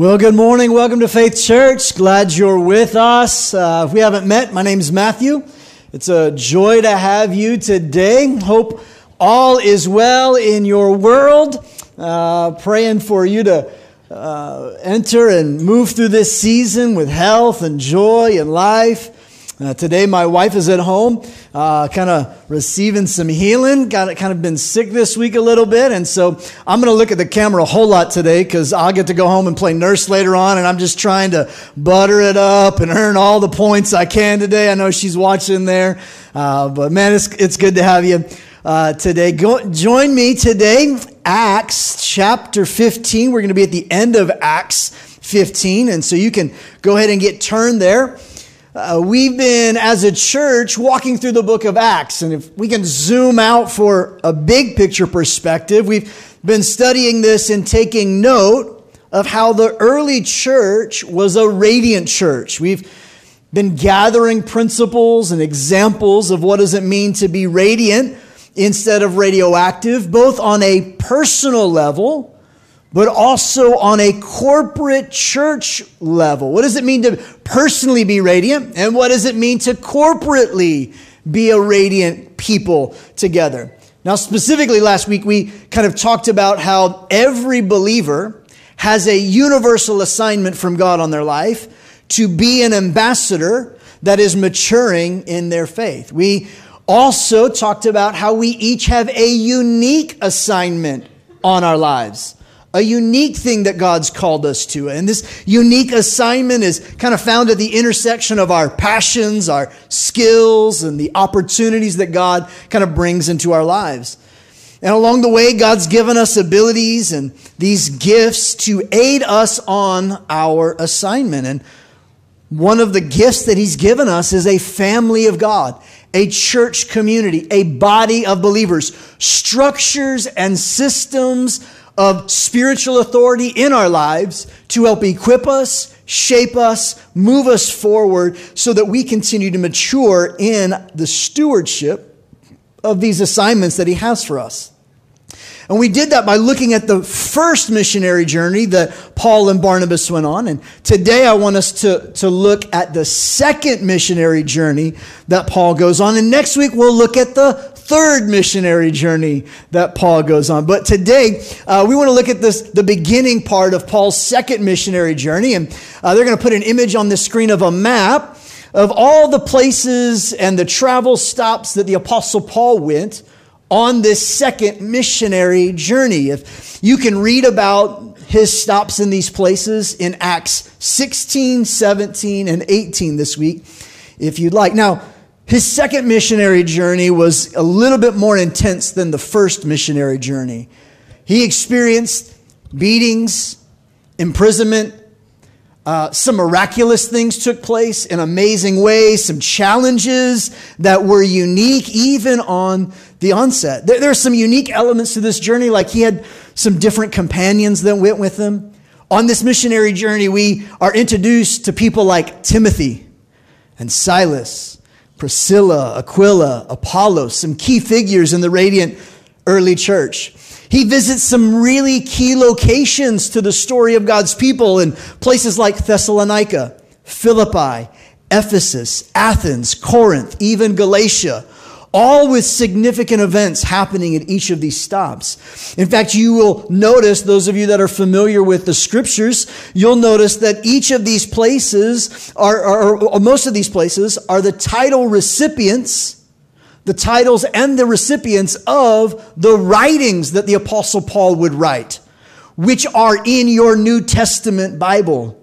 Well, good morning. Welcome to Faith Church. Glad you're with us. Uh, if we haven't met, my name is Matthew. It's a joy to have you today. Hope all is well in your world. Uh, praying for you to uh, enter and move through this season with health and joy and life. Uh, today, my wife is at home, uh, kind of receiving some healing. Got kind of been sick this week a little bit, and so I'm going to look at the camera a whole lot today because I'll get to go home and play nurse later on, and I'm just trying to butter it up and earn all the points I can today. I know she's watching there, uh, but man, it's it's good to have you. Uh, today. Go, join me today, Acts chapter 15. We're going to be at the end of Acts 15, and so you can go ahead and get turned there. Uh, we've been, as a church, walking through the book of Acts. And if we can zoom out for a big picture perspective, we've been studying this and taking note of how the early church was a radiant church. We've been gathering principles and examples of what does it mean to be radiant instead of radioactive, both on a personal level but also on a corporate church level. What does it mean to personally be radiant? And what does it mean to corporately be a radiant people together? Now, specifically last week, we kind of talked about how every believer has a universal assignment from God on their life to be an ambassador that is maturing in their faith. We also talked about how we each have a unique assignment on our lives a unique thing that God's called us to. And this unique assignment is kind of found at the intersection of our passions, our skills, and the opportunities that God kind of brings into our lives. And along the way, God's given us abilities and these gifts to aid us on our assignment. And one of the gifts that He's given us is a family of God, a church community, a body of believers, structures and systems of spiritual authority in our lives to help equip us, shape us, move us forward so that we continue to mature in the stewardship of these assignments that He has for us. And we did that by looking at the first missionary journey that Paul and Barnabas went on. And today I want us to, to look at the second missionary journey that Paul goes on. And next week we'll look at the third missionary journey that Paul goes on. But today, uh, we want to look at this, the beginning part of Paul's second missionary journey. And uh, they're going to put an image on the screen of a map of all the places and the travel stops that the Apostle Paul went on this second missionary journey. If you can read about his stops in these places in Acts 16, 17, and 18 this week, if you'd like. Now, his second missionary journey was a little bit more intense than the first missionary journey. He experienced beatings, imprisonment, uh, some miraculous things took place in amazing ways, some challenges that were unique even on the onset. There, there, are some unique elements to this journey, like he had some different companions that went with him. On this missionary journey, we are introduced to people like Timothy and Silas Priscilla, Aquila, Apollos, some key figures in the radiant early church. He visits some really key locations to the story of God's people in places like Thessalonica, Philippi, Ephesus, Athens, Corinth, even Galatia all with significant events happening at each of these stops. In fact, you will notice, those of you that are familiar with the scriptures, you'll notice that each of these places are, are or most of these places are the title recipients, the titles and the recipients of the writings that the apostle Paul would write, which are in your New Testament Bible.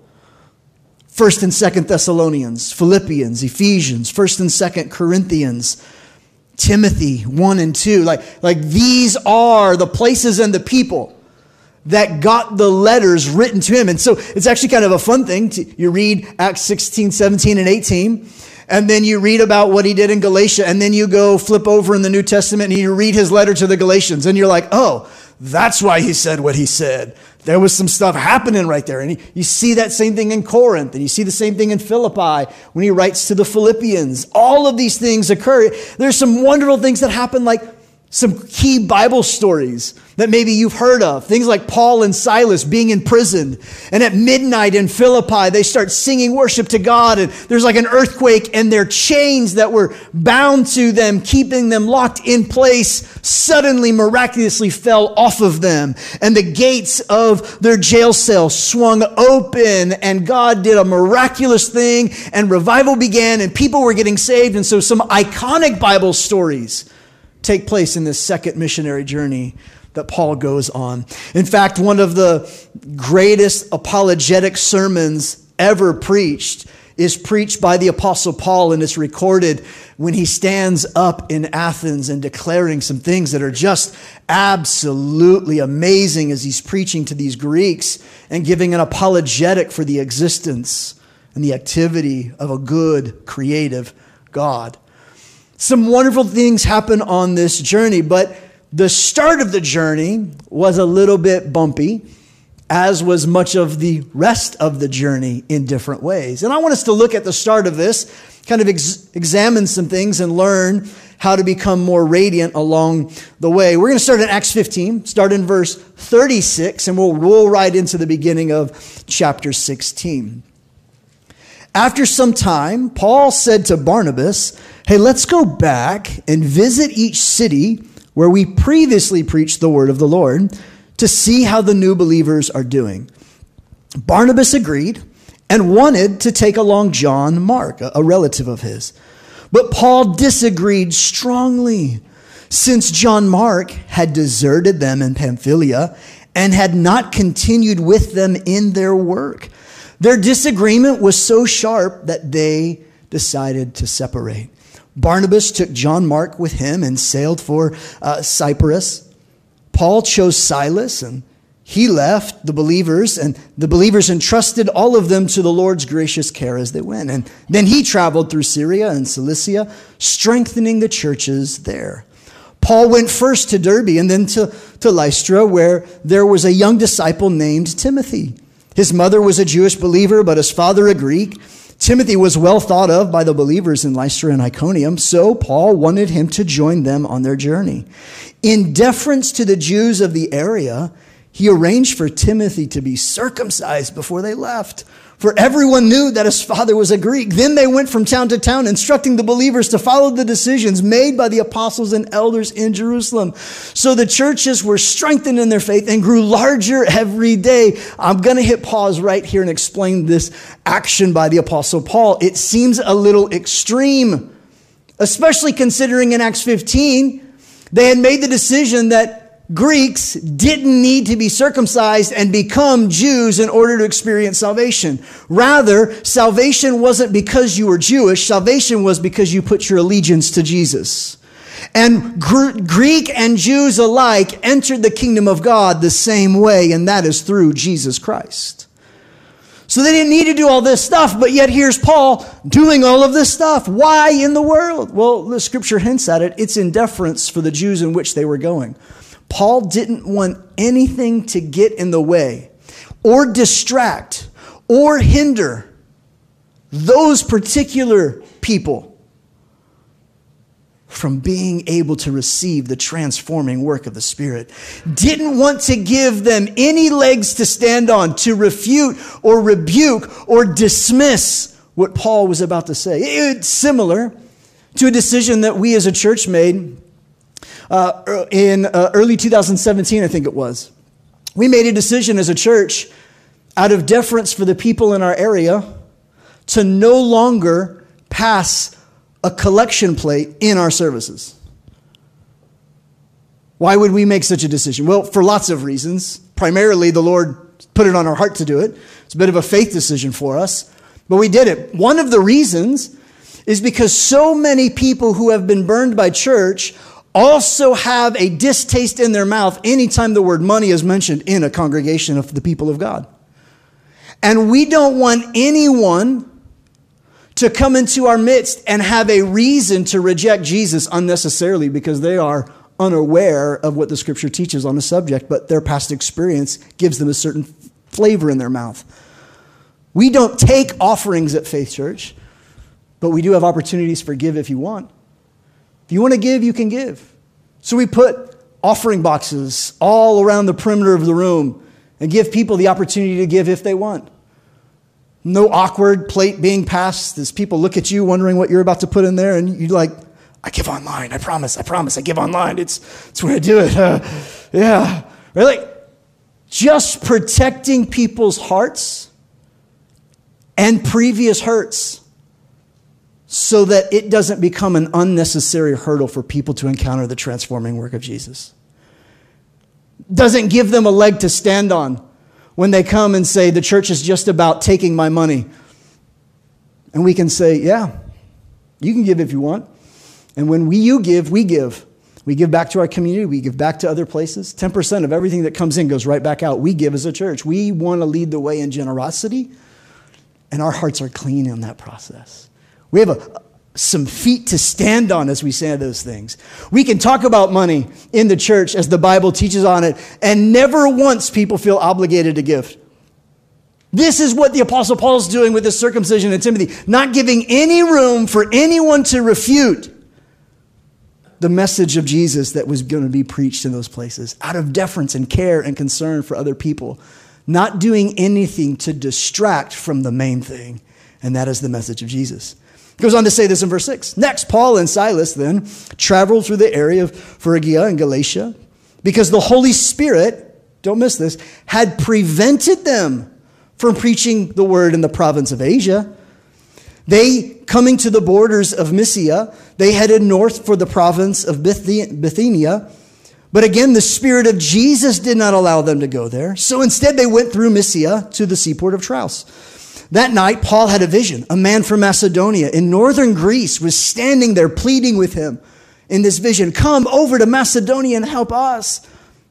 First and Second Thessalonians, Philippians, Ephesians, First and Second Corinthians, Timothy 1 and 2. Like, like these are the places and the people that got the letters written to him. And so it's actually kind of a fun thing. To, you read Acts 16, 17, and 18, and then you read about what he did in Galatia, and then you go flip over in the New Testament and you read his letter to the Galatians, and you're like, oh, that's why he said what he said. There was some stuff happening right there. And you see that same thing in Corinth, and you see the same thing in Philippi when he writes to the Philippians. All of these things occur. There's some wonderful things that happen, like some key Bible stories that maybe you've heard of. Things like Paul and Silas being in prison. And at midnight in Philippi, they start singing worship to God. And there's like an earthquake, and their chains that were bound to them, keeping them locked in place, suddenly miraculously fell off of them. And the gates of their jail cell swung open, and God did a miraculous thing, and revival began, and people were getting saved. And so, some iconic Bible stories take place in this second missionary journey that Paul goes on. In fact, one of the greatest apologetic sermons ever preached is preached by the Apostle Paul, and it's recorded when he stands up in Athens and declaring some things that are just absolutely amazing as he's preaching to these Greeks and giving an apologetic for the existence and the activity of a good, creative God. Some wonderful things happen on this journey, but the start of the journey was a little bit bumpy, as was much of the rest of the journey in different ways. And I want us to look at the start of this, kind of ex- examine some things and learn how to become more radiant along the way. We're going to start in Acts 15, start in verse 36, and we'll roll right into the beginning of chapter 16. After some time, Paul said to Barnabas, Hey, let's go back and visit each city where we previously preached the word of the Lord to see how the new believers are doing. Barnabas agreed and wanted to take along John Mark, a relative of his. But Paul disagreed strongly, since John Mark had deserted them in Pamphylia and had not continued with them in their work. Their disagreement was so sharp that they decided to separate. Barnabas took John Mark with him and sailed for uh, Cyprus. Paul chose Silas and he left the believers, and the believers entrusted all of them to the Lord's gracious care as they went. And then he traveled through Syria and Cilicia, strengthening the churches there. Paul went first to Derbe and then to, to Lystra, where there was a young disciple named Timothy. His mother was a Jewish believer, but his father a Greek. Timothy was well thought of by the believers in Lystra and Iconium, so Paul wanted him to join them on their journey. In deference to the Jews of the area, he arranged for Timothy to be circumcised before they left. For everyone knew that his father was a Greek. Then they went from town to town, instructing the believers to follow the decisions made by the apostles and elders in Jerusalem. So the churches were strengthened in their faith and grew larger every day. I'm going to hit pause right here and explain this action by the apostle Paul. It seems a little extreme, especially considering in Acts 15, they had made the decision that Greeks didn't need to be circumcised and become Jews in order to experience salvation. Rather, salvation wasn't because you were Jewish, salvation was because you put your allegiance to Jesus. And Greek and Jews alike entered the kingdom of God the same way, and that is through Jesus Christ. So they didn't need to do all this stuff, but yet here's Paul doing all of this stuff. Why in the world? Well, the scripture hints at it. It's in deference for the Jews in which they were going. Paul didn't want anything to get in the way or distract or hinder those particular people from being able to receive the transforming work of the Spirit. Didn't want to give them any legs to stand on to refute or rebuke or dismiss what Paul was about to say. It's similar to a decision that we as a church made uh, in uh, early 2017, I think it was. We made a decision as a church, out of deference for the people in our area, to no longer pass a collection plate in our services. Why would we make such a decision? Well, for lots of reasons. Primarily, the Lord put it on our heart to do it. It's a bit of a faith decision for us, but we did it. One of the reasons is because so many people who have been burned by church also have a distaste in their mouth anytime the word money is mentioned in a congregation of the people of God. And we don't want anyone to come into our midst and have a reason to reject Jesus unnecessarily because they are unaware of what the scripture teaches on the subject, but their past experience gives them a certain flavor in their mouth. We don't take offerings at Faith Church, but we do have opportunities for give if you want. If you want to give, you can give. So we put offering boxes all around the perimeter of the room and give people the opportunity to give if they want. No awkward plate being passed as people look at you wondering what you're about to put in there, and you're like, I give online. I promise. I promise. I give online. It's, it's where I do it. Uh, yeah. Really? Just protecting people's hearts and previous hurts so that it doesn't become an unnecessary hurdle for people to encounter the transforming work of Jesus. Doesn't give them a leg to stand on when they come and say, the church is just about taking my money. And we can say, yeah, you can give if you want. And when we, you give, we give. We give back to our community. We give back to other places. 10% of everything that comes in goes right back out. We give as a church. We want to lead the way in generosity, and our hearts are clean in that process. We have a, some feet to stand on as we say those things. We can talk about money in the church as the Bible teaches on it, and never once people feel obligated to give. This is what the Apostle Paul is doing with this circumcision in Timothy, not giving any room for anyone to refute the message of Jesus that was going to be preached in those places out of deference and care and concern for other people, not doing anything to distract from the main thing, and that is the message of Jesus. He goes on to say this in verse 6. Next, Paul and Silas then traveled through the area of Phrygia and Galatia because the Holy Spirit, don't miss this, had prevented them from preaching the word in the province of Asia. They, coming to the borders of Mysia, they headed north for the province of Bithynia. But again, the Spirit of Jesus did not allow them to go there. So instead, they went through Mysia to the seaport of Troas. That night, Paul had a vision. A man from Macedonia in northern Greece was standing there pleading with him in this vision Come over to Macedonia and help us.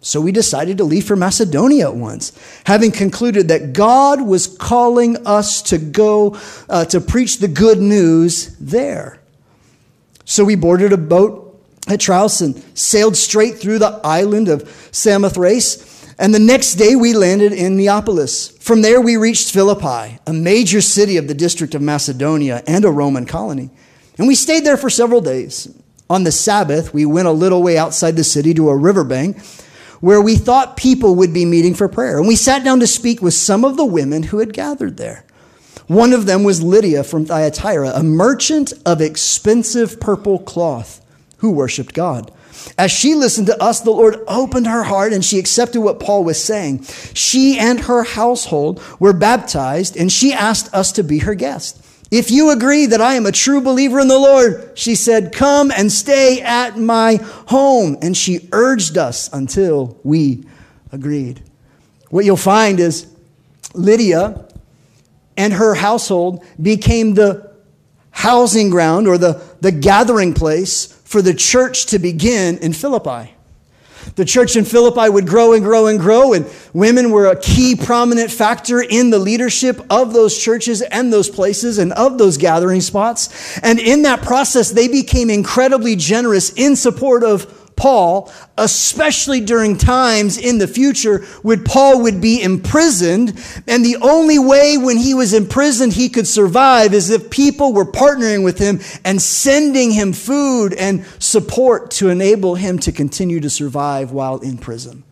So we decided to leave for Macedonia at once, having concluded that God was calling us to go uh, to preach the good news there. So we boarded a boat at Troas and sailed straight through the island of Samothrace. And the next day we landed in Neapolis. From there we reached Philippi, a major city of the district of Macedonia and a Roman colony. And we stayed there for several days. On the Sabbath, we went a little way outside the city to a riverbank where we thought people would be meeting for prayer. And we sat down to speak with some of the women who had gathered there. One of them was Lydia from Thyatira, a merchant of expensive purple cloth who worshiped God. As she listened to us, the Lord opened her heart and she accepted what Paul was saying. She and her household were baptized and she asked us to be her guest. If you agree that I am a true believer in the Lord, she said, come and stay at my home. And she urged us until we agreed. What you'll find is Lydia and her household became the housing ground or the, the gathering place for the church to begin in Philippi. The church in Philippi would grow and grow and grow, and women were a key prominent factor in the leadership of those churches and those places and of those gathering spots. And in that process, they became incredibly generous in support of Paul, especially during times in the future when Paul would be imprisoned. And the only way when he was imprisoned he could survive is if people were partnering with him and sending him food and support to enable him to continue to survive while in prison.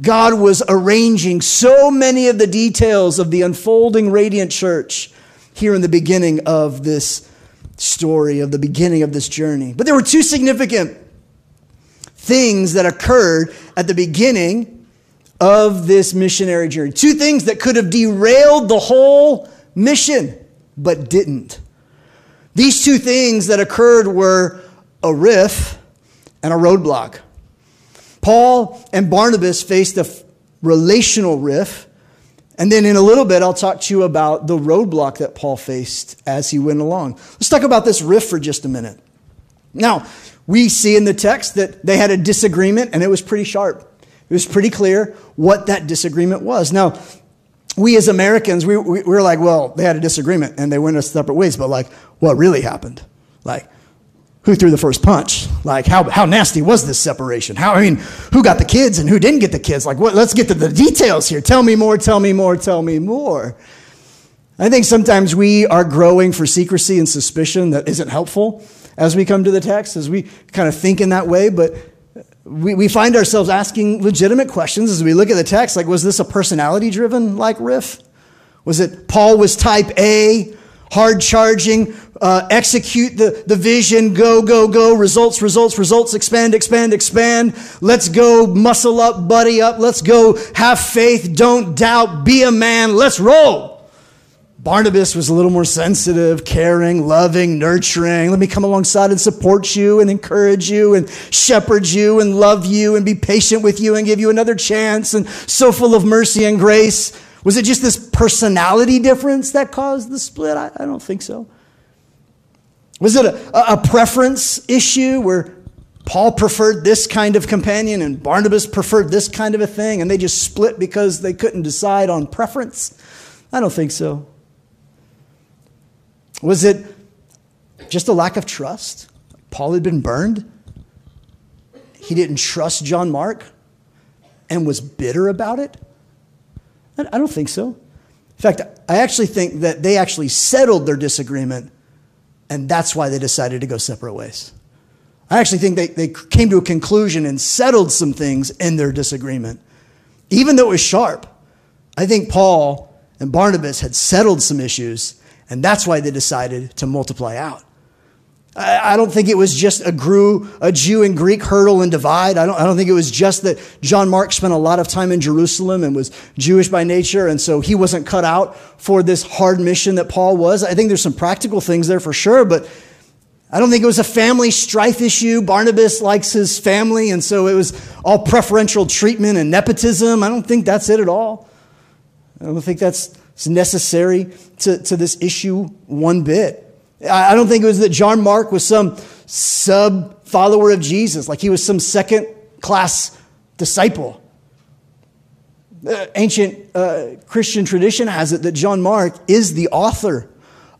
God was arranging so many of the details of the unfolding radiant church here in the beginning of this story, of the beginning of this journey. But there were two significant things that occurred at the beginning of this missionary journey. Two things that could have derailed the whole mission, but didn't. These two things that occurred were a riff and a roadblock. Paul and Barnabas faced a relational riff. And then in a little bit, I'll talk to you about the roadblock that Paul faced as he went along. Let's talk about this riff for just a minute. Now, we see in the text that they had a disagreement and it was pretty sharp. It was pretty clear what that disagreement was. Now, we as Americans, we, we, we were like, well, they had a disagreement and they went a separate ways, but like, what really happened? Like, who threw the first punch? Like, how, how nasty was this separation? How, I mean, who got the kids and who didn't get the kids? Like, what, let's get to the details here. Tell me more, tell me more, tell me more. I think sometimes we are growing for secrecy and suspicion that isn't helpful. As we come to the text, as we kind of think in that way, but we, we find ourselves asking legitimate questions as we look at the text. Like, was this a personality driven like riff? Was it Paul was type A, hard charging, uh, execute the, the vision, go, go, go, results, results, results, expand, expand, expand. Let's go, muscle up, buddy up. Let's go, have faith, don't doubt, be a man, let's roll. Barnabas was a little more sensitive, caring, loving, nurturing. Let me come alongside and support you and encourage you and shepherd you and love you and be patient with you and give you another chance and so full of mercy and grace. Was it just this personality difference that caused the split? I, I don't think so. Was it a, a preference issue where Paul preferred this kind of companion and Barnabas preferred this kind of a thing and they just split because they couldn't decide on preference? I don't think so. Was it just a lack of trust? Paul had been burned. He didn't trust John Mark and was bitter about it? I don't think so. In fact, I actually think that they actually settled their disagreement, and that's why they decided to go separate ways. I actually think they, they came to a conclusion and settled some things in their disagreement, even though it was sharp. I think Paul and Barnabas had settled some issues and that's why they decided to multiply out. I don't think it was just a, Grew, a Jew and Greek hurdle and divide. I don't, I don't think it was just that John Mark spent a lot of time in Jerusalem and was Jewish by nature, and so he wasn't cut out for this hard mission that Paul was. I think there's some practical things there for sure, but I don't think it was a family strife issue. Barnabas likes his family, and so it was all preferential treatment and nepotism. I don't think that's it at all. I don't think that's it's necessary to, to this issue one bit. I, I don't think it was that John Mark was some sub follower of Jesus, like he was some second class disciple. Uh, ancient uh, Christian tradition has it that John Mark is the author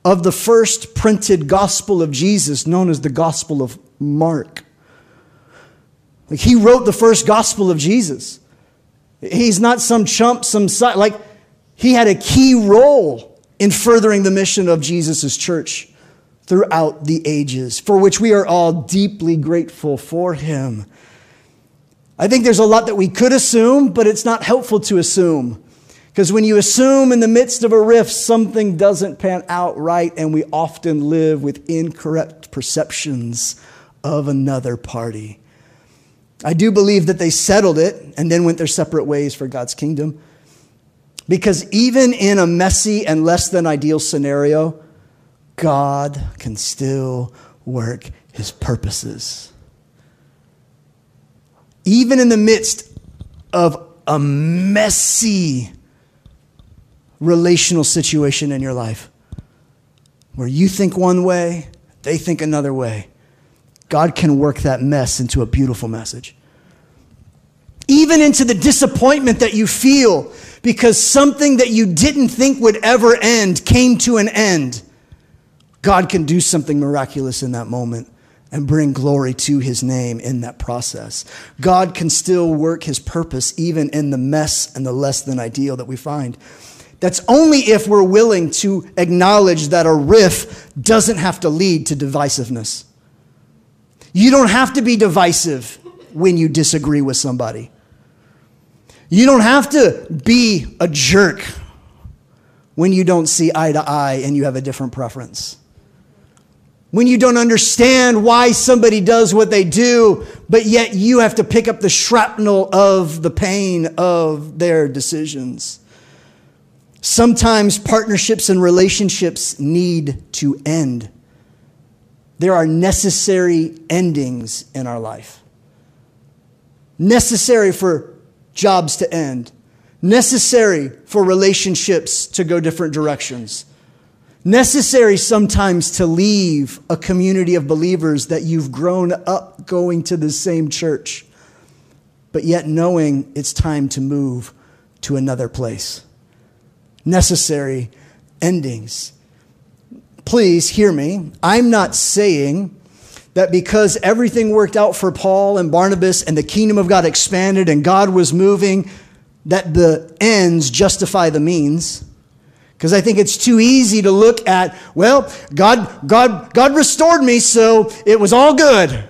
of the first printed gospel of Jesus, known as the Gospel of Mark. Like he wrote the first gospel of Jesus. He's not some chump, some like he had a key role in furthering the mission of Jesus' church throughout the ages, for which we are all deeply grateful for him. I think there's a lot that we could assume, but it's not helpful to assume. Because when you assume in the midst of a rift, something doesn't pan out right, and we often live with incorrect perceptions of another party. I do believe that they settled it and then went their separate ways for God's kingdom. Because even in a messy and less than ideal scenario, God can still work his purposes. Even in the midst of a messy relational situation in your life where you think one way, they think another way, God can work that mess into a beautiful message. Even into the disappointment that you feel because something that you didn't think would ever end came to an end. God can do something miraculous in that moment and bring glory to his name in that process. God can still work his purpose even in the mess and the less than ideal that we find. That's only if we're willing to acknowledge that a riff doesn't have to lead to divisiveness. You don't have to be divisive when you disagree with somebody. You don't have to be a jerk when you don't see eye to eye and you have a different preference. When you don't understand why somebody does what they do, but yet you have to pick up the shrapnel of the pain of their decisions. Sometimes partnerships and relationships need to end. There are necessary endings in our life. Necessary for jobs to end, necessary for relationships to go different directions, necessary sometimes to leave a community of believers that you've grown up going to the same church, but yet knowing it's time to move to another place. Necessary endings. Please hear me. I'm not saying that because everything worked out for Paul and Barnabas and the kingdom of God expanded and God was moving, that the ends justify the means. Because I think it's too easy to look at, well, God, God, God restored me, so it was all good.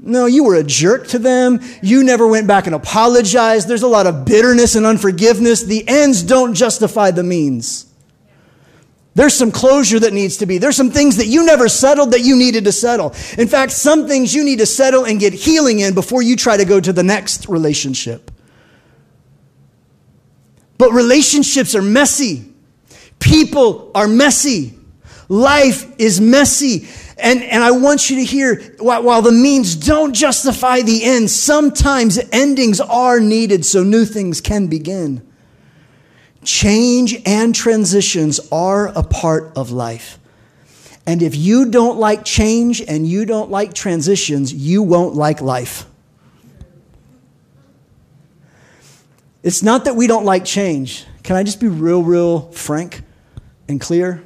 No, you were a jerk to them. You never went back and apologized. There's a lot of bitterness and unforgiveness. The ends don't justify the means. There's some closure that needs to be. There's some things that you never settled that you needed to settle. In fact, some things you need to settle and get healing in before you try to go to the next relationship. But relationships are messy. People are messy. Life is messy. And, and I want you to hear while, the means don't justify the ends, sometimes endings are needed so new things can begin. Change and transitions are a part of life. And if you don't like change and you don't like transitions, you won't like life. It's not that we don't like change. Can I just be real, real frank and clear?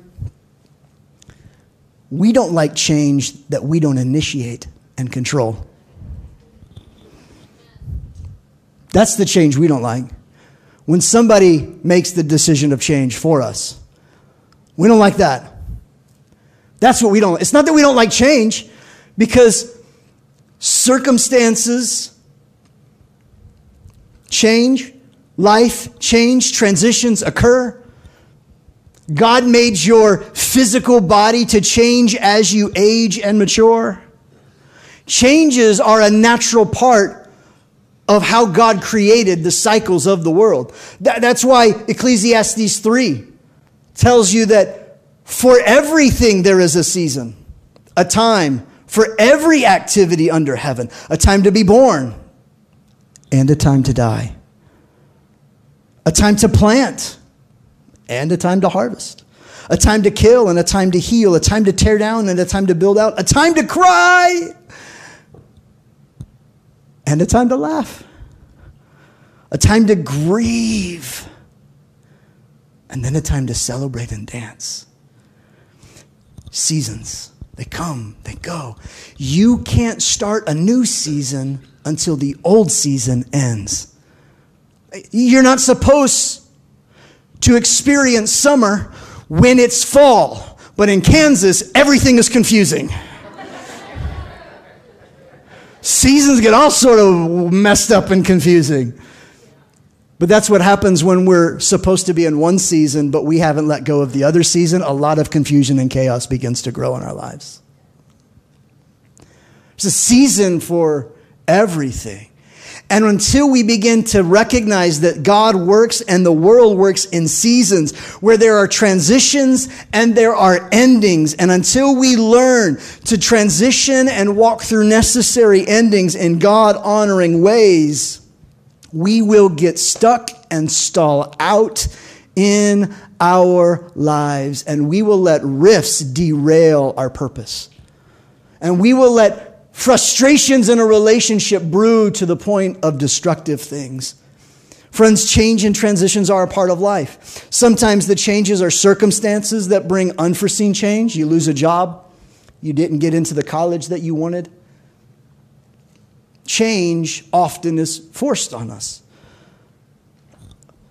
We don't like change that we don't initiate and control. That's the change we don't like. When somebody makes the decision of change for us, we don't like that. That's what we don't. It's not that we don't like change, because circumstances change, life change, transitions occur. God made your physical body to change as you age and mature. Changes are a natural part of how God created the cycles of the world. That, that's why Ecclesiastes 3 tells you that for everything there is a season, a time for every activity under heaven, a time to be born and a time to die, a time to plant and a time to harvest, a time to kill and a time to heal, a time to tear down and a time to build out, a time to cry and a time to laugh, a time to grieve, and then a time to celebrate and dance. Seasons, they come, they go. You can't start a new season until the old season ends. You're not supposed to experience summer when it's fall. But in Kansas, everything is confusing. Seasons get all sort of messed up and confusing. But that's what happens when we're supposed to be in one season, but we haven't let go of the other season. A lot of confusion and chaos begins to grow in our lives. There's a season for everything. And until we begin to recognize that God works and the world works in seasons where there are transitions and there are endings, and until we learn to transition and walk through necessary endings in God honoring ways, we will get stuck and stall out in our lives, and we will let rifts derail our purpose. And we will let frustrations in a relationship brew to the point of destructive things. Friends, change and transitions are a part of life. Sometimes the changes are circumstances that bring unforeseen change. You lose a job, you didn't get into the college that you wanted. Change often is forced on us.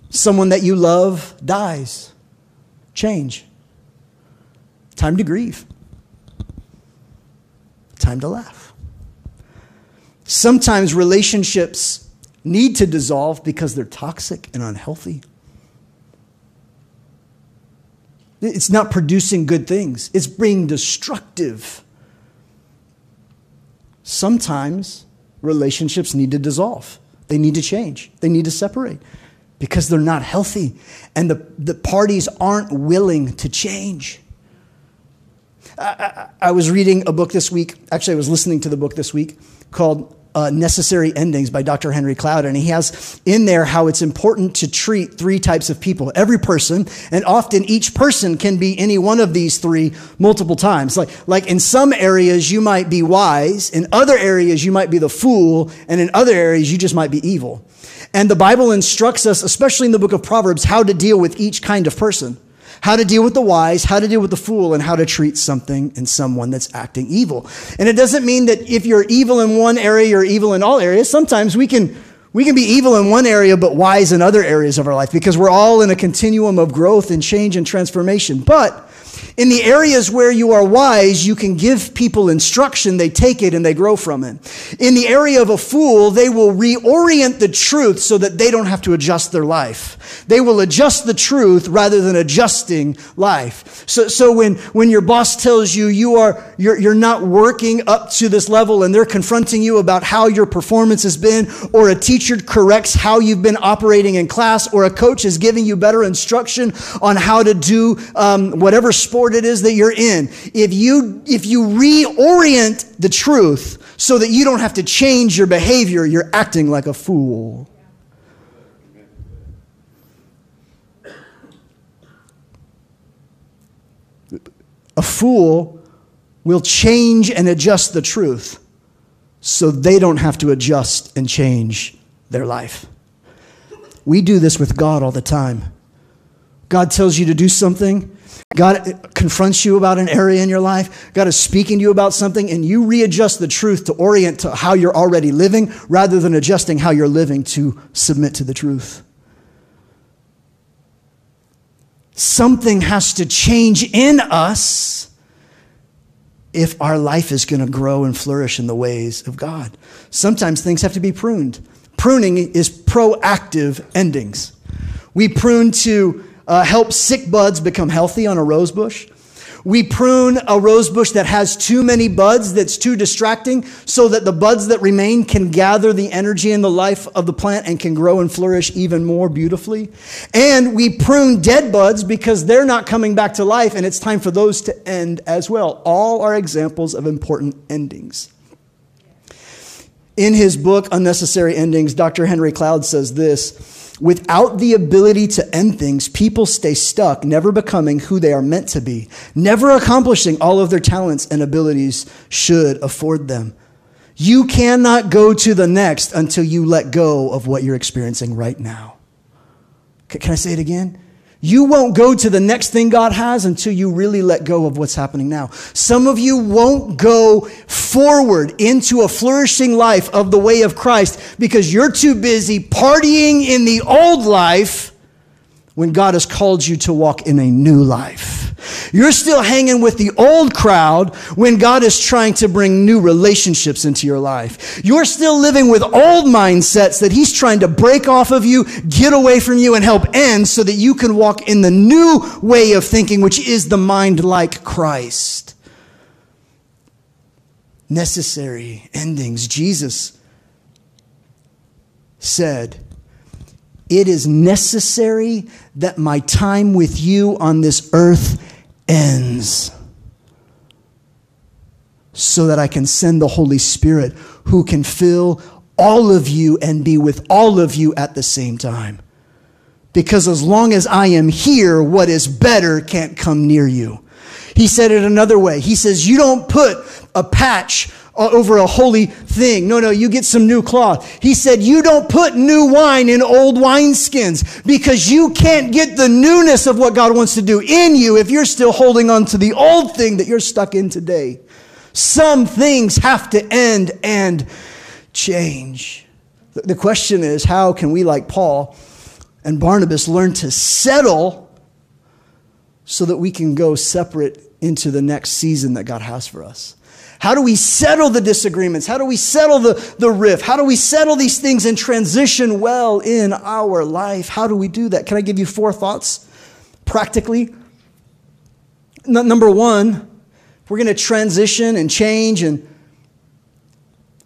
Someone that you love dies. Change. Time to grieve. Time to laugh. Sometimes relationships need to dissolve because they're toxic and unhealthy. It's not producing good things, it's being destructive. Sometimes relationships need to dissolve, they need to change, they need to separate because they're not healthy and the, the parties aren't willing to change. I, I, I was reading a book this week, actually, I was listening to the book this week called uh, Necessary Endings by Dr. Henry Cloud. And he has in there how it's important to treat three types of people every person, and often each person can be any one of these three multiple times. Like, like in some areas, you might be wise, in other areas, you might be the fool, and in other areas, you just might be evil. And the Bible instructs us, especially in the book of Proverbs, how to deal with each kind of person how to deal with the wise, how to deal with the fool, and how to treat something and someone that's acting evil. And it doesn't mean that if you're evil in one area, you're evil in all areas. Sometimes we can We can be evil in one area, but wise in other areas of our life because we're all in a continuum of growth and change and transformation. But in the areas where you are wise, you can give people instruction, they take it and they grow from it. In the area of a fool, they will reorient the truth so that they don't have to adjust their life. They will adjust the truth rather than adjusting life. So, so when, when your boss tells you you are, you're, you're not working up to this level and they're confronting you about how your performance has been, or a teacher corrects how you've been operating in class, or a coach is giving you better instruction on how to do um, whatever sport it is that you're in, if you, if you reorient the truth so that you don't have to change your behavior, you're acting like a fool. A fool will change and adjust the truth so they don't have to adjust and change their life. We do this with God all the time. God tells you to do something, God confronts you about an area in your life. God is speaking to you about something, and you readjust the truth to orient to how you're already living rather than adjusting how you're living to submit to the truth. Something has to change in us if our life is going to grow and flourish in the ways of God. Sometimes things have to be pruned. Pruning is proactive endings. We prune to uh, help sick buds become healthy on a rose bush. We prune a rose bush that has too many buds, that's too distracting, so that the buds that remain can gather the energy and the life of the plant and can grow and flourish even more beautifully. And we prune dead buds because they're not coming back to life, and it's time for those to end as well. All are examples of important endings. In his book, Unnecessary Endings, Dr. Henry Cloud says this. Without the ability to end things, people stay stuck, never becoming who they are meant to be, never accomplishing all of their talents and abilities should afford them. You cannot go to the next until you let go of what you're experiencing right now. Can I say it again? You won't go to the next thing God has until you really let go of what's happening now. Some of you won't go forward into a flourishing life of the way of Christ because you're too busy partying in the old life when God has called you to walk in a new life. You're still hanging with the old crowd when God is trying to bring new relationships into your life. You're still living with old mindsets that He's trying to break off of you, get away from you, and help end so that you can walk in the new way of thinking, which is the mind like Christ. Necessary endings. Jesus said, It is necessary that my time with you on this earth ends so that I can send the Holy Spirit who can fill all of you and be with all of you at the same time. Because as long as I am here, what is better can't come near you. He said it another way. He says, You don't put a patch Uh, over a holy thing. No, no, you get some new cloth. He said, You don't put new wine in old wineskins because you can't get the newness of what God wants to do in you if you're still holding on to the old thing that you're stuck in today. Some things have to end and change. The question is, how can we, like Paul and Barnabas, learn to settle so that we can go separate into the next season that God has for us? How do we settle the disagreements? How do we settle the, the rift? How do we settle these things and transition well in our life? How do we do that? Can I give you four thoughts practically? N- number one, we're going to transition and change and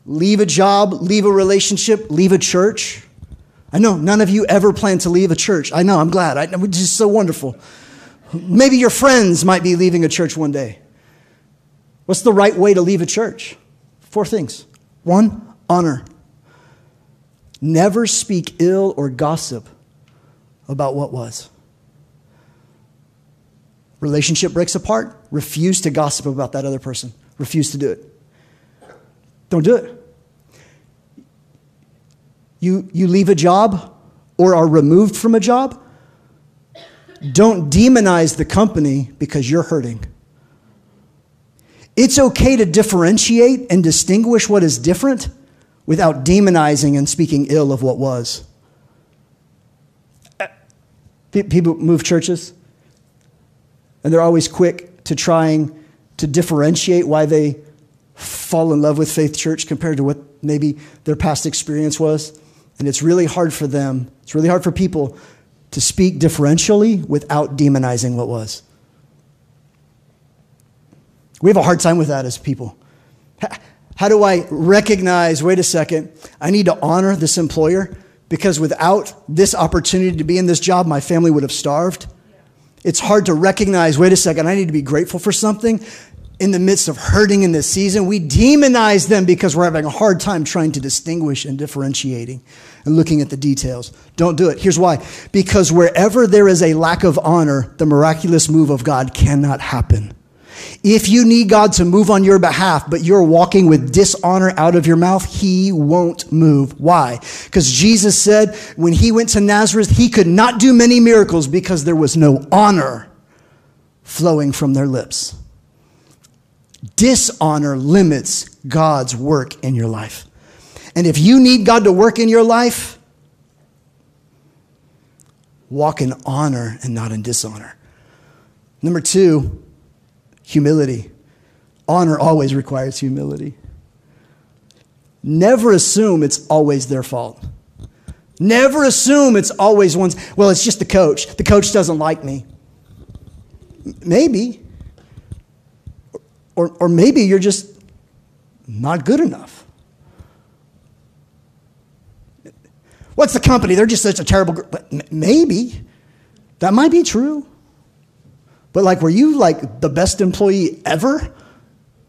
leave a job, leave a relationship, leave a church. I know none of you ever plan to leave a church. I know, I'm glad. I, it's just so wonderful. Maybe your friends might be leaving a church one day. What's the right way to leave a church? Four things. One, honor. Never speak ill or gossip about what was. Relationship breaks apart, refuse to gossip about that other person. Refuse to do it. Don't do it. You, you leave a job or are removed from a job, don't demonize the company because you're hurting. It's okay to differentiate and distinguish what is different without demonizing and speaking ill of what was. Uh, people move churches, and they're always quick to trying to differentiate why they fall in love with Faith Church compared to what maybe their past experience was. And it's really hard for them, it's really hard for people to speak differentially without demonizing what was. We have a hard time with that as people. How do I recognize, wait a second, I need to honor this employer because without this opportunity to be in this job, my family would have starved? It's hard to recognize, wait a second, I need to be grateful for something in the midst of hurting in this season. We demonize them because we're having a hard time trying to distinguish and differentiating and looking at the details. Don't do it. Here's why. Because wherever there is a lack of honor, the miraculous move of God cannot happen. If you need God to move on your behalf, but you're walking with dishonor out of your mouth, he won't move. Why? Because Jesus said when he went to Nazareth, he could not do many miracles because there was no honor flowing from their lips. Dishonor limits God's work in your life. And if you need God to work in your life, walk in honor and not in dishonor. Number two, humility. Honor always requires humility. Never assume it's always their fault. Never assume it's always one's, well, it's just the coach. The coach doesn't like me. Maybe. Or, or maybe you're just not good enough. What's the company? They're just such a terrible group. Maybe. That might be true. But like, were you like the best employee ever?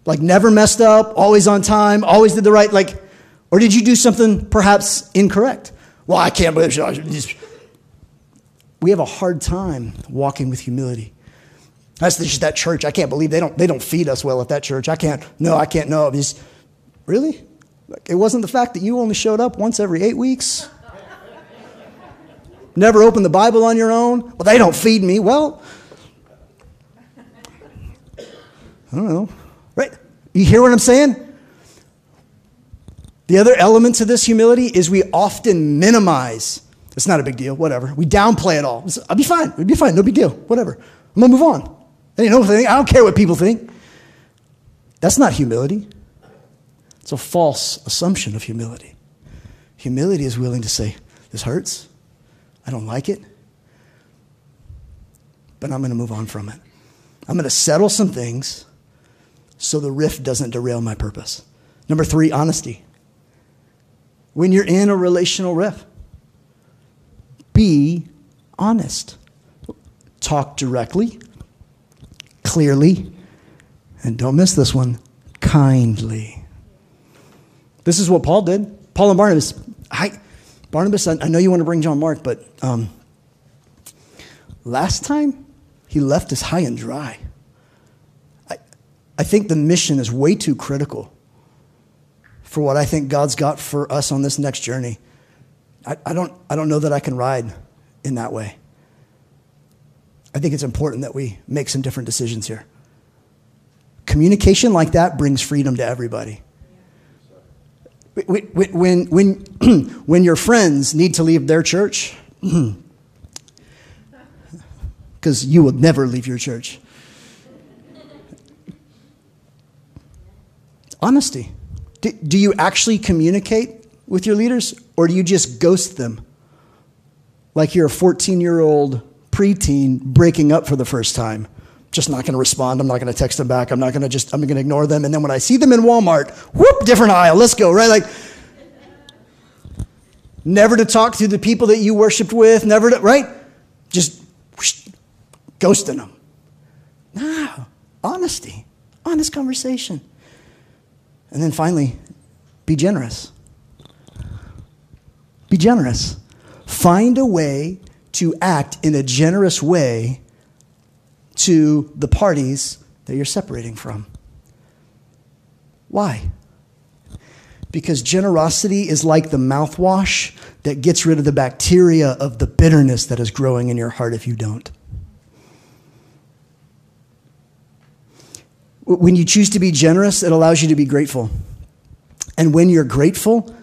Like, never messed up, always on time, always did the right, like, or did you do something perhaps incorrect? Well, I can't believe she. We have a hard time walking with humility. That's just that church. I can't believe they don't, they don't feed us well at that church. I can't, no, I can't, no. Just, really? It wasn't the fact that you only showed up once every eight weeks? Never opened the Bible on your own? Well, they don't feed me. Well, I don't know. Right? You hear what I'm saying? The other element to this humility is we often minimize. It's not a big deal, whatever. We downplay it all. I'll be fine. It'll be fine. No big deal. Whatever. I'm going to move on. They. I don't care what people think. That's not humility. It's a false assumption of humility. Humility is willing to say, This hurts. I don't like it. But I'm going to move on from it. I'm going to settle some things so the rift doesn't derail my purpose. Number three, honesty. When you're in a relational rift, be honest. Talk directly, clearly, and don't miss this one, kindly. This is what Paul did. Paul and Barnabas. I, Barnabas, I, I know you want to bring John Mark, but um, last time he left us high and dry. I think the mission is way too critical for what I think God's got for us on this next journey. I, I, don't, I don't know that I can ride in that way. I think it's important that we make some different decisions here. Communication like that brings freedom to everybody. When, when, when your friends need to leave their church, because you will never leave your church. Honesty. Do, do you actually communicate with your leaders or do you just ghost them? Like you're a 14 year old preteen breaking up for the first time. Just not going to respond. I'm not going to text them back. I'm not going to just, I'm going to ignore them. And then when I see them in Walmart, whoop, different aisle. Let's go, right? Like, never to talk to the people that you worshiped with, never to, right? Just whoosh, ghosting them. No, honesty, honest conversation. And then finally, be generous. Be generous. Find a way to act in a generous way to the parties that you're separating from. Why? Because generosity is like the mouthwash that gets rid of the bacteria of the bitterness that is growing in your heart if you don't. When you choose to be generous, it allows you to be grateful. And when you're grateful,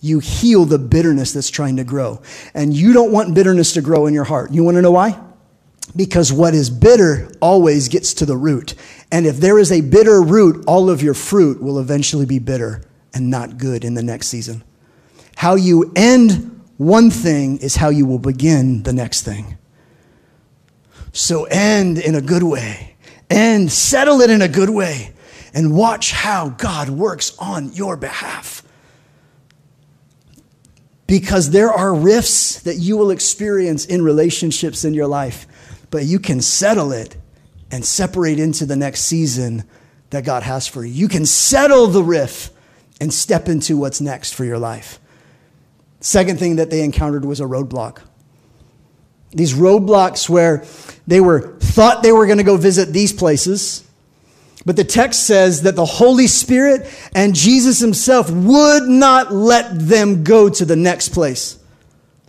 you heal the bitterness that's trying to grow. And you don't want bitterness to grow in your heart. You want to know why? Because what is bitter always gets to the root. And if there is a bitter root, all of your fruit will eventually be bitter and not good in the next season. How you end one thing is how you will begin the next thing. So end in a good way, and settle it in a good way, and watch how God works on your behalf because there are rifts that you will experience in relationships in your life, but you can settle it and separate into the next season that God has for you. You can settle the rift and step into what's next for your life. Second thing that they encountered was a roadblock. These roadblocks where they were thought they were going to go visit these places but the text says that the Holy Spirit and Jesus himself would not let them go to the next place.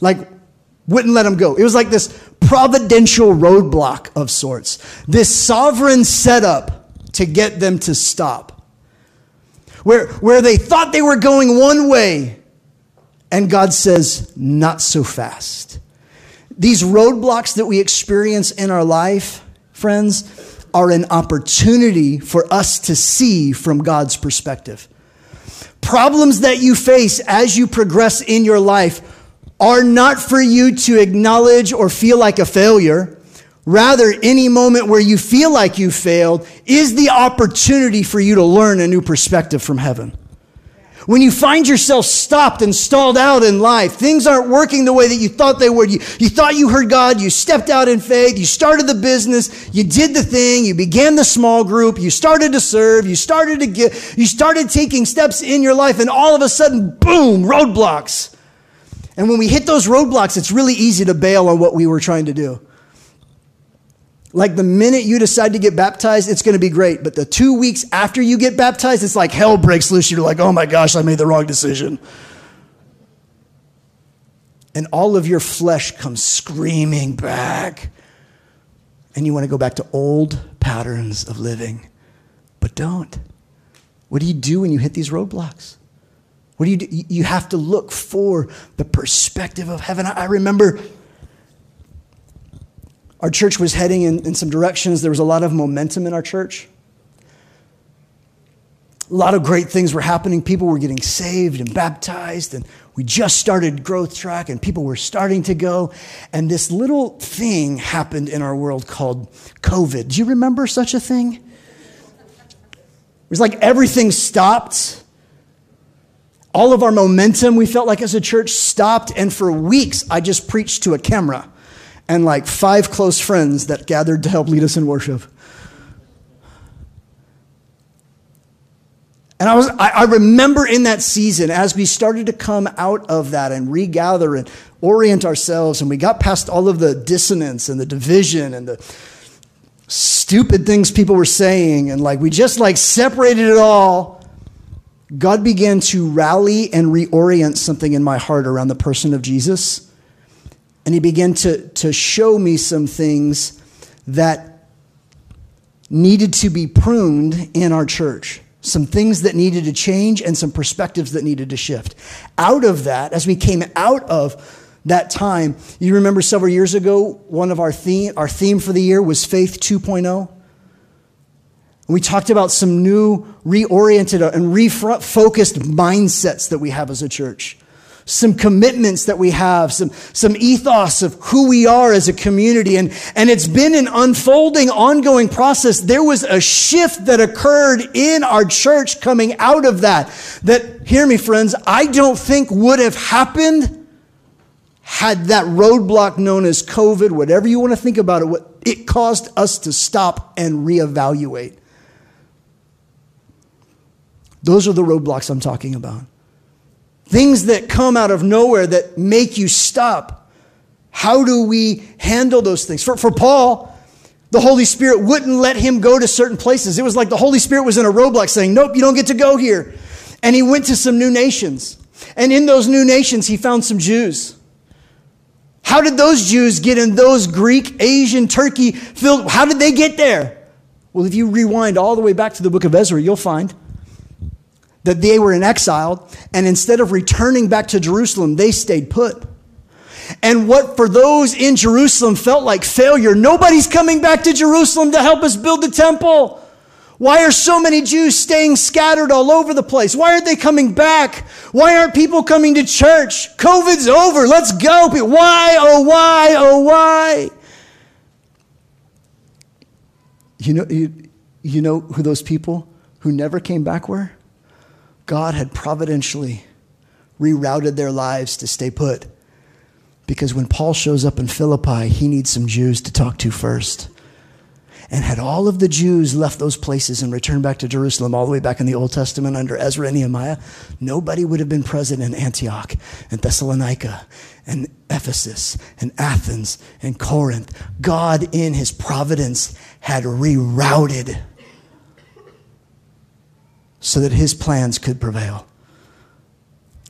Like, wouldn't let them go. It was like this providential roadblock of sorts, this sovereign setup to get them to stop. Where, where they thought they were going one way, and God says, not so fast. These roadblocks that we experience in our life, friends, are an opportunity for us to see from God's perspective. Problems that you face as you progress in your life are not for you to acknowledge or feel like a failure. Rather, any moment where you feel like you failed is the opportunity for you to learn a new perspective from heaven. When you find yourself stopped and stalled out in life, things aren't working the way that you thought they would. You, you thought you heard God, you stepped out in faith, you started the business, you did the thing, you began the small group, you started to serve, you started to get, you started taking steps in your life, and all of a sudden, boom, roadblocks. And when we hit those roadblocks, it's really easy to bail on what we were trying to do. Like the minute you decide to get baptized, it's going to be great. But the two weeks after you get baptized, it's like hell breaks loose. You're like, oh my gosh, I made the wrong decision. And all of your flesh comes screaming back. And you want to go back to old patterns of living. But don't. What do you do when you hit these roadblocks? What do you do? You have to look for the perspective of heaven. I remember our church was heading in, in some directions. There was a lot of momentum in our church. A lot of great things were happening. People were getting saved and baptized, and we just started growth track, and people were starting to go. And this little thing happened in our world called COVID. Do you remember such a thing? It was like everything stopped. All of our momentum, we felt like as a church, stopped. And for weeks, I just preached to a camera and like five close friends that gathered to help lead us in worship. And I was I, I, remember in that season as we started to come out of that and regather and orient ourselves and we got past all of the dissonance and the division and the stupid things people were saying and like we just like separated it all. God began to rally and reorient something in my heart around the person of Jesus and he began to, to show me some things that needed to be pruned in our church. Some things that needed to change and some perspectives that needed to shift. Out of that, as we came out of that time, you remember several years ago, one of our theme, our theme for the year was Faith 2.0. We talked about some new, reoriented, and refocused mindsets that we have as a church some commitments that we have, some, some ethos of who we are as a community. And, and it's been an unfolding, ongoing process. There was a shift that occurred in our church coming out of that. That, hear me, friends, I don't think would have happened had that roadblock known as COVID, whatever you want to think about it, what it caused us to stop and reevaluate. Those are the roadblocks I'm talking about. Things that come out of nowhere that make you stop. How do we handle those things? For, for Paul, the Holy Spirit wouldn't let him go to certain places. It was like the Holy Spirit was in a roadblock saying, Nope, you don't get to go here. And he went to some new nations. And in those new nations, he found some Jews. How did those Jews get in those Greek, Asian, Turkey filled? How did they get there? Well, if you rewind all the way back to the book of Ezra, you'll find that they were in exile, and instead of returning back to Jerusalem, they stayed put. And what for those in Jerusalem felt like failure, nobody's coming back to Jerusalem to help us build the temple. Why are so many Jews staying scattered all over the place? Why aren't they coming back? Why aren't people coming to church? COVID's over. Let's go. Why? Oh, why? Oh, why? You know, you, you know who those people who never came back were? God had providentially rerouted their lives to stay put. Because when Paul shows up in Philippi, he needs some Jews to talk to first. And had all of the Jews left those places and returned back to Jerusalem, all the way back in the Old Testament under Ezra and Nehemiah, nobody would have been present in Antioch and Thessalonica and Ephesus and Athens and Corinth. God, in his providence, had rerouted so that his plans could prevail.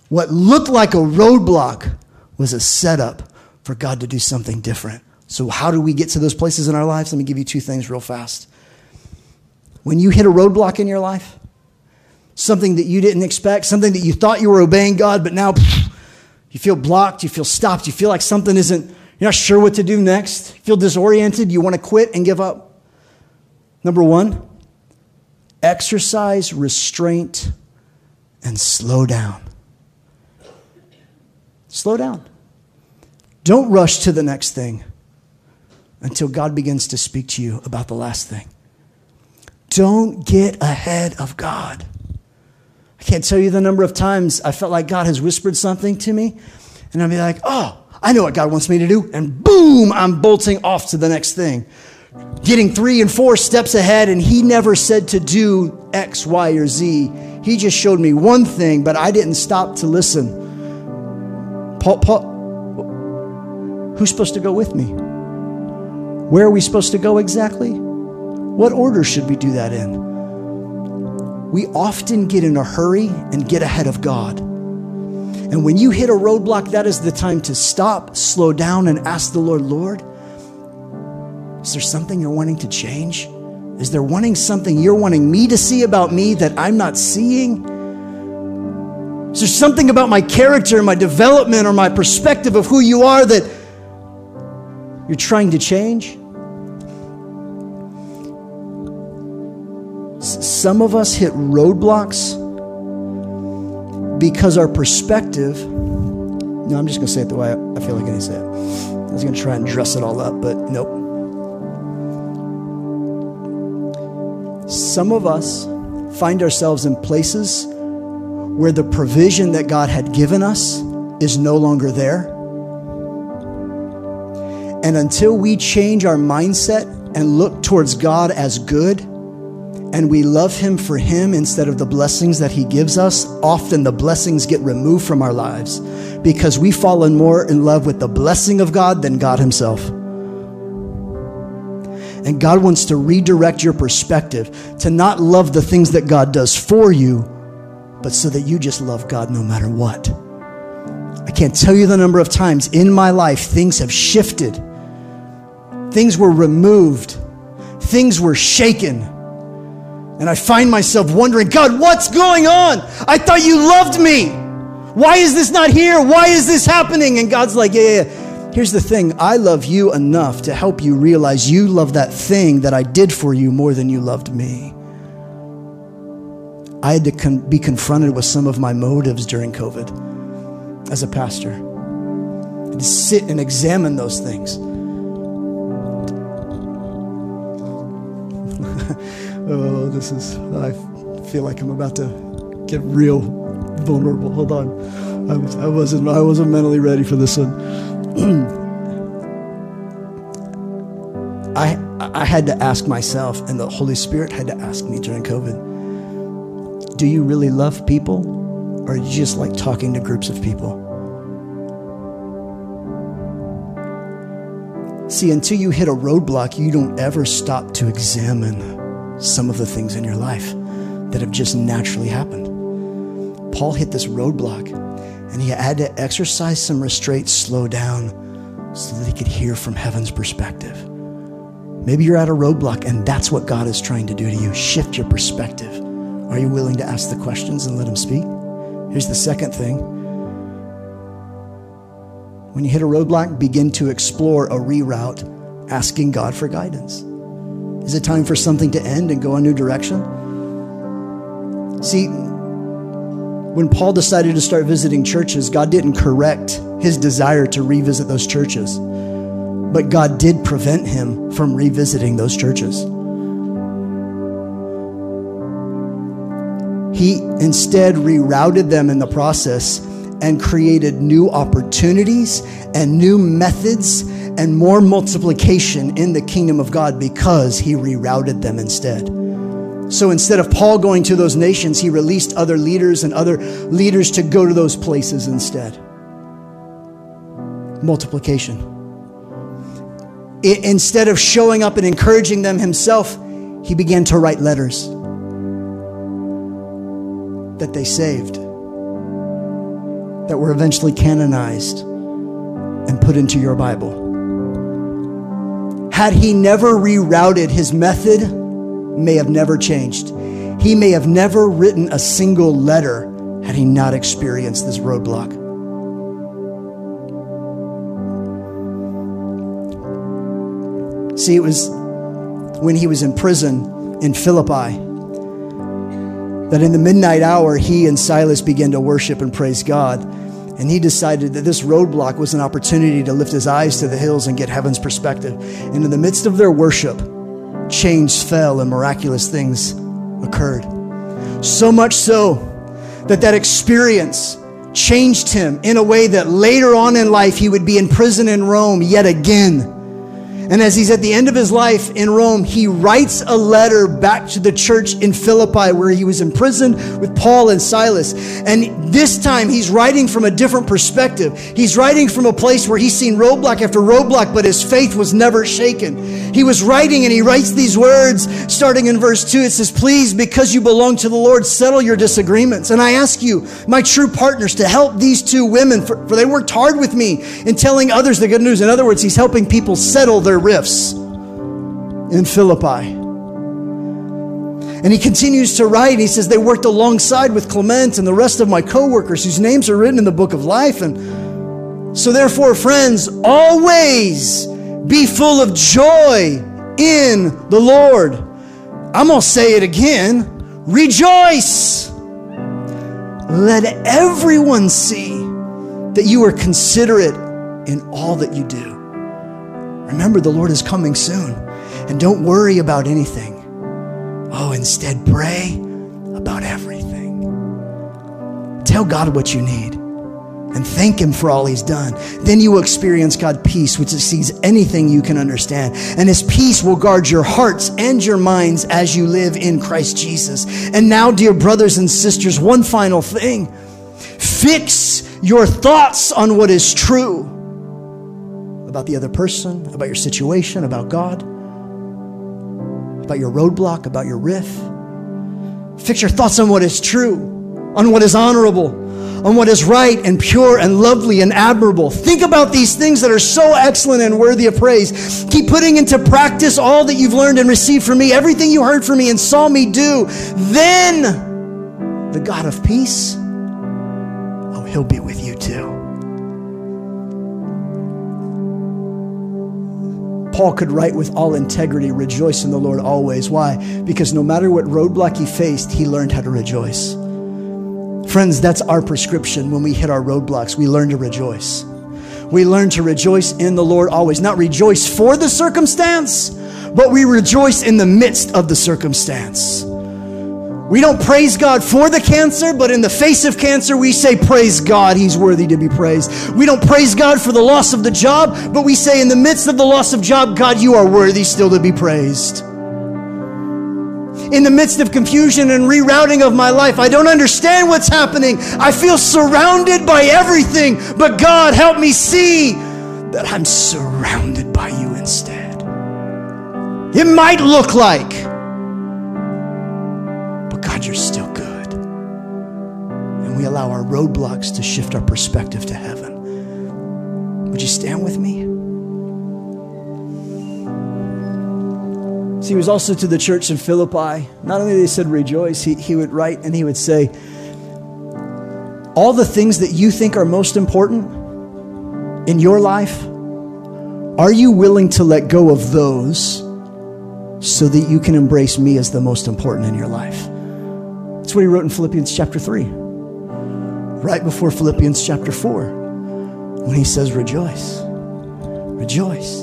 What looked like a roadblock was a setup for God to do something different. So, how do we get to those places in our lives? Let me give you two things real fast. When you hit a roadblock in your life, something that you didn't expect, something that you thought you were obeying God, but now you feel blocked, you feel stopped, you feel like something isn't, you're not sure what to do next, you feel disoriented, you want to quit and give up. Number one, exercise restraint and slow down. Slow down. Don't rush to the next thing until God begins to speak to you about the last thing. Don't get ahead of God. I can't tell you the number of times I felt like God has whispered something to me, and I'll be like, oh, I know what God wants me to do, and boom, I'm bolting off to the next thing. Getting three and four steps ahead, and He never said to do X, Y, or Z. He just showed me one thing, but I didn't stop to listen. Paul, Paul, who's supposed to go with me? Where are we supposed to go exactly? What order should we do that in? We often get in a hurry and get ahead of God. And when you hit a roadblock, that is the time to stop, slow down, and ask the Lord, Lord, is there something you're wanting to change? Is there wanting something you're wanting me to see about me that I'm not seeing? Is there something about my character, my development, or my perspective of who you are that you're trying to change? Some of us hit roadblocks because our perspective. No, I'm just going to say it the way I feel like I say it. I was going to try and dress it all up, but nope. Some of us find ourselves in places where the provision that God had given us is no longer there. And until we change our mindset and look towards God as good, and we love Him for Him instead of the blessings that He gives us, often the blessings get removed from our lives because we've fallen more in love with the blessing of God than God Himself. And God wants to redirect your perspective to not love the things that God does for you, but so that you just love God no matter what. I can't tell you the number of times in my life things have shifted, things were removed, things were shaken. And I find myself wondering, God, what's going on? I thought you loved me. Why is this not here? Why is this happening? And God's like, yeah, yeah, yeah. Here's the thing I love you enough to help you realize you love that thing that I did for you more than you loved me. I had to con- be confronted with some of my motives during COVID as a pastor. to sit and examine those things. oh, this is, I feel like I'm about to get real vulnerable. Hold on. I, was, I, wasn't, I wasn't mentally ready for this one. I, I had to ask myself, and the Holy Spirit had to ask me during COVID do you really love people? Or are you just like talking to groups of people? See, until you hit a roadblock, you don't ever stop to examine some of the things in your life that have just naturally happened. Paul hit this roadblock and he had to exercise some restraint, slow down, so that he could hear from heaven's perspective. Maybe you're at a roadblock and that's what God is trying to do to you shift your perspective Are you willing to ask the questions and let Him speak? Here's the second thing. When you hit a roadblock, begin to explore a reroute, asking God for guidance. Is it time for something to end and go a new direction? See, when Paul decided to start visiting churches, God didn't correct his desire to revisit those churches, but God did prevent him from revisiting those churches. He instead rerouted them in the process and created new opportunities and new methods and more multiplication in the kingdom of God because he rerouted them instead. So instead of Paul going to those nations, he released other leaders and other leaders to go to those places instead. Multiplication. It, instead of showing up and encouraging them himself, he began to write letters that they saved, that were eventually canonized and put into your Bible. Had he never rerouted his method, may have never changed. He may have never written a single letter had he not experienced this roadblock. See, it was when he was in prison in Philippi that in the midnight hour, he and Silas began to worship and praise God. And he decided that this roadblock was an opportunity to lift his eyes to the hills and get heaven's perspective. And in the midst of their worship, chains fell and miraculous things occurred. So much so that that experience changed him in a way that later on in life he would be in prison in Rome yet again and as he's at the end of his life in Rome, he writes a letter back to the church in Philippi where he was imprisoned with Paul and Silas. And this time he's writing from a different perspective. He's writing from a place where he's seen roadblock after roadblock, but his faith was never shaken. He was writing and he writes these words starting in verse 2. It says, Please, because you belong to the Lord, settle your disagreements. And I ask you, my true partners, to help these two women, for, for they worked hard with me in telling others the good news. In other words, he's helping people settle their their rifts in Philippi. And he continues to write. He says, They worked alongside with Clement and the rest of my co workers whose names are written in the book of life. And so, therefore, friends, always be full of joy in the Lord. I'm going to say it again rejoice. Let everyone see that you are considerate in all that you do. Remember, the Lord is coming soon. And don't worry about anything. Oh, instead, pray about everything. Tell God what you need and thank Him for all He's done. Then you will experience God's peace, which exceeds anything you can understand. And His peace will guard your hearts and your minds as you live in Christ Jesus. And now, dear brothers and sisters, one final thing fix your thoughts on what is true about the other person, about your situation, about God, about your roadblock, about your riff. Fix your thoughts on what is true, on what is honorable, on what is right and pure and lovely and admirable. Think about these things that are so excellent and worthy of praise. Keep putting into practice all that you've learned and received from me, everything you heard from me and saw me do. Then the God of peace, oh, he'll be with you too. Paul could write with all integrity, rejoice in the Lord always. Why? Because no matter what roadblock he faced, he learned how to rejoice. Friends, that's our prescription when we hit our roadblocks. We learn to rejoice. We learn to rejoice in the Lord always. Not rejoice for the circumstance, but we rejoice in the midst of the circumstance. We don't praise God for the cancer, but in the face of cancer, we say, Praise God, He's worthy to be praised. We don't praise God for the loss of the job, but we say, In the midst of the loss of job, God, you are worthy still to be praised. In the midst of confusion and rerouting of my life, I don't understand what's happening. I feel surrounded by everything, but God, help me see that I'm surrounded by you instead. It might look like You're still good. And we allow our roadblocks to shift our perspective to heaven. Would you stand with me? So he was also to the church in Philippi. Not only did they said rejoice, he, he would write and he would say, All the things that you think are most important in your life, are you willing to let go of those so that you can embrace me as the most important in your life? That's what he wrote in Philippians chapter 3, right before Philippians chapter 4, when he says, Rejoice, rejoice.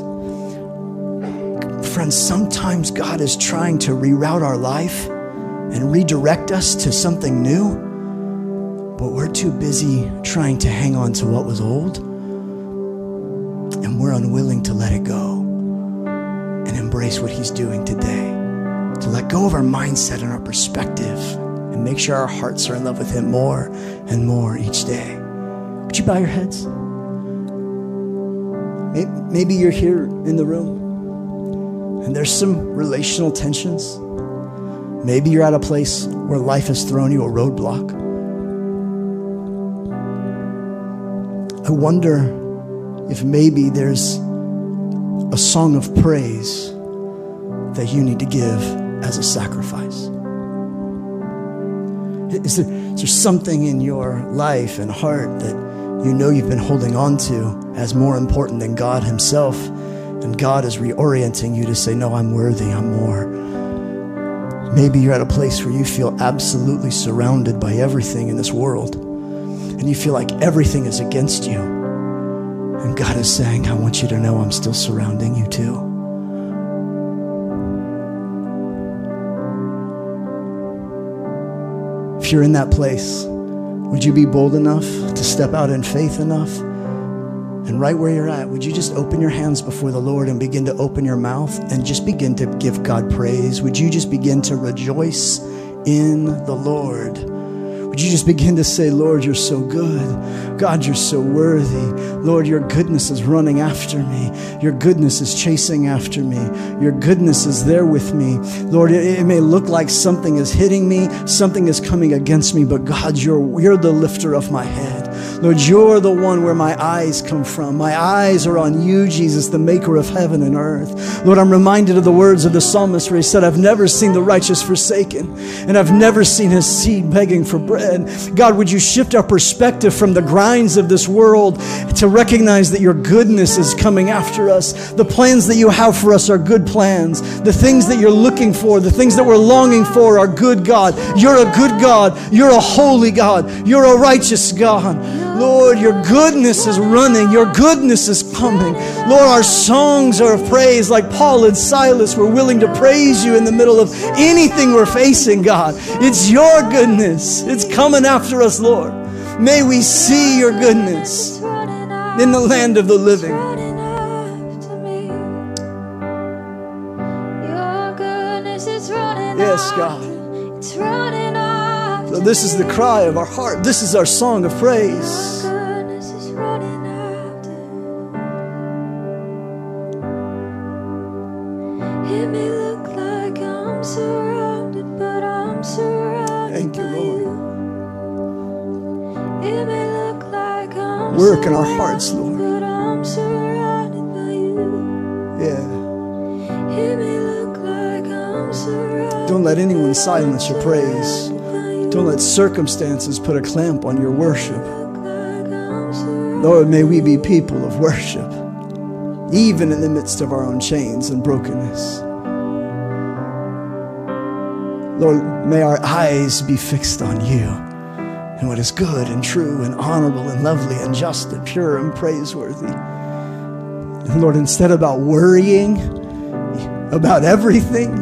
Friends, sometimes God is trying to reroute our life and redirect us to something new, but we're too busy trying to hang on to what was old, and we're unwilling to let it go and embrace what He's doing today. To let go of our mindset and our perspective and make sure our hearts are in love with Him more and more each day. Would you bow your heads? Maybe you're here in the room and there's some relational tensions. Maybe you're at a place where life has thrown you a roadblock. I wonder if maybe there's a song of praise that you need to give as a sacrifice. Is there, is there something in your life and heart that you know you've been holding on to as more important than God Himself? And God is reorienting you to say, No, I'm worthy, I'm more. Maybe you're at a place where you feel absolutely surrounded by everything in this world, and you feel like everything is against you. And God is saying, I want you to know I'm still surrounding you too. You're in that place, would you be bold enough to step out in faith enough? And right where you're at, would you just open your hands before the Lord and begin to open your mouth and just begin to give God praise? Would you just begin to rejoice in the Lord? Would you just begin to say, Lord, you're so good. God, you're so worthy. Lord, your goodness is running after me. Your goodness is chasing after me. Your goodness is there with me. Lord, it, it may look like something is hitting me, something is coming against me, but God, you're, you're the lifter of my head. Lord, you're the one where my eyes come from. My eyes are on you, Jesus, the maker of heaven and earth. Lord, I'm reminded of the words of the psalmist where he said, I've never seen the righteous forsaken, and I've never seen his seed begging for bread. God, would you shift our perspective from the grinds of this world to recognize that your goodness is coming after us? The plans that you have for us are good plans. The things that you're looking for, the things that we're longing for are good, God. You're a good God. You're a holy God. You're a righteous God. Lord, your goodness is running, your goodness is coming. Lord, our songs are of praise, like Paul and Silas. We're willing to praise you in the middle of anything we're facing, God. It's your goodness, it's coming after us, Lord. May we see your goodness in the land of the living. Yes, God. So this is the cry of our heart. This is our song of praise. Thank you, Lord. Work in our hearts, Lord. Yeah. Don't let anyone silence your praise. Don't let circumstances put a clamp on your worship. Lord, may we be people of worship, even in the midst of our own chains and brokenness. Lord, may our eyes be fixed on you and what is good and true and honorable and lovely and just and pure and praiseworthy. And Lord, instead about worrying about everything,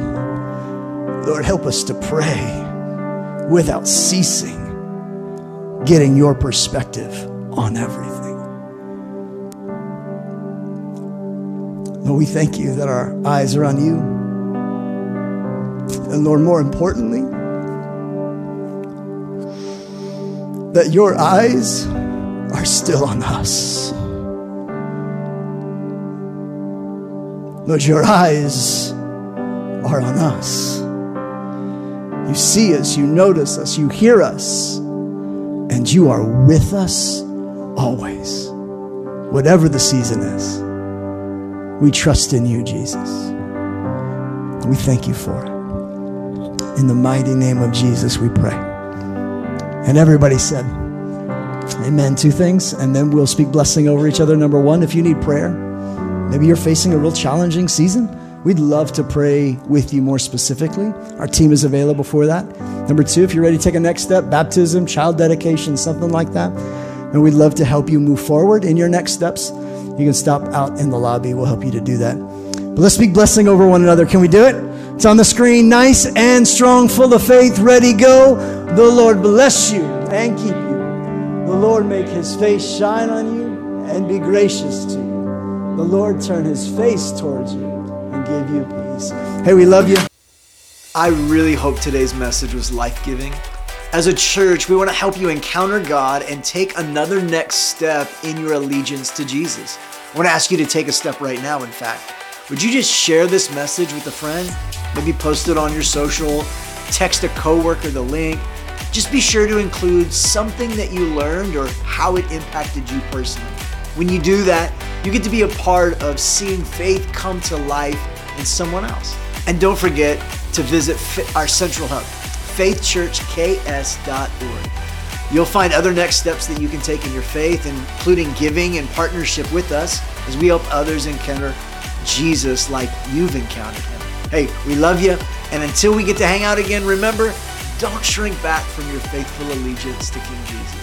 Lord, help us to pray without ceasing, getting your perspective on everything. Lord, we thank you that our eyes are on you. And Lord, more importantly, that your eyes are still on us. Lord, your eyes are on us. You see us, you notice us, you hear us, and you are with us always. Whatever the season is, we trust in you, Jesus. We thank you for it. In the mighty name of Jesus, we pray. And everybody said, Amen. Two things, and then we'll speak blessing over each other. Number one, if you need prayer, maybe you're facing a real challenging season, we'd love to pray with you more specifically. Our team is available for that. Number two, if you're ready to take a next step, baptism, child dedication, something like that, and we'd love to help you move forward in your next steps. You can stop out in the lobby. We'll help you to do that. But let's speak blessing over one another. Can we do it? It's on the screen. Nice and strong, full of faith, ready, go. The Lord bless you and keep you. The Lord make his face shine on you and be gracious to you. The Lord turn his face towards you give you peace. Hey, we love you. I really hope today's message was life giving. As a church, we want to help you encounter God and take another next step in your allegiance to Jesus. I want to ask you to take a step right now, in fact. Would you just share this message with a friend? Maybe post it on your social, text a coworker the link just be sure to include something that you learned or how it impacted you personally. When you do that, you get to be a part of seeing faith come to life in someone else. And don't forget to visit our central hub, faithchurchks.org. You'll find other next steps that you can take in your faith, including giving and partnership with us as we help others encounter Jesus like you've encountered him. Hey, we love you. And until we get to hang out again, remember, don't shrink back from your faithful allegiance to King Jesus.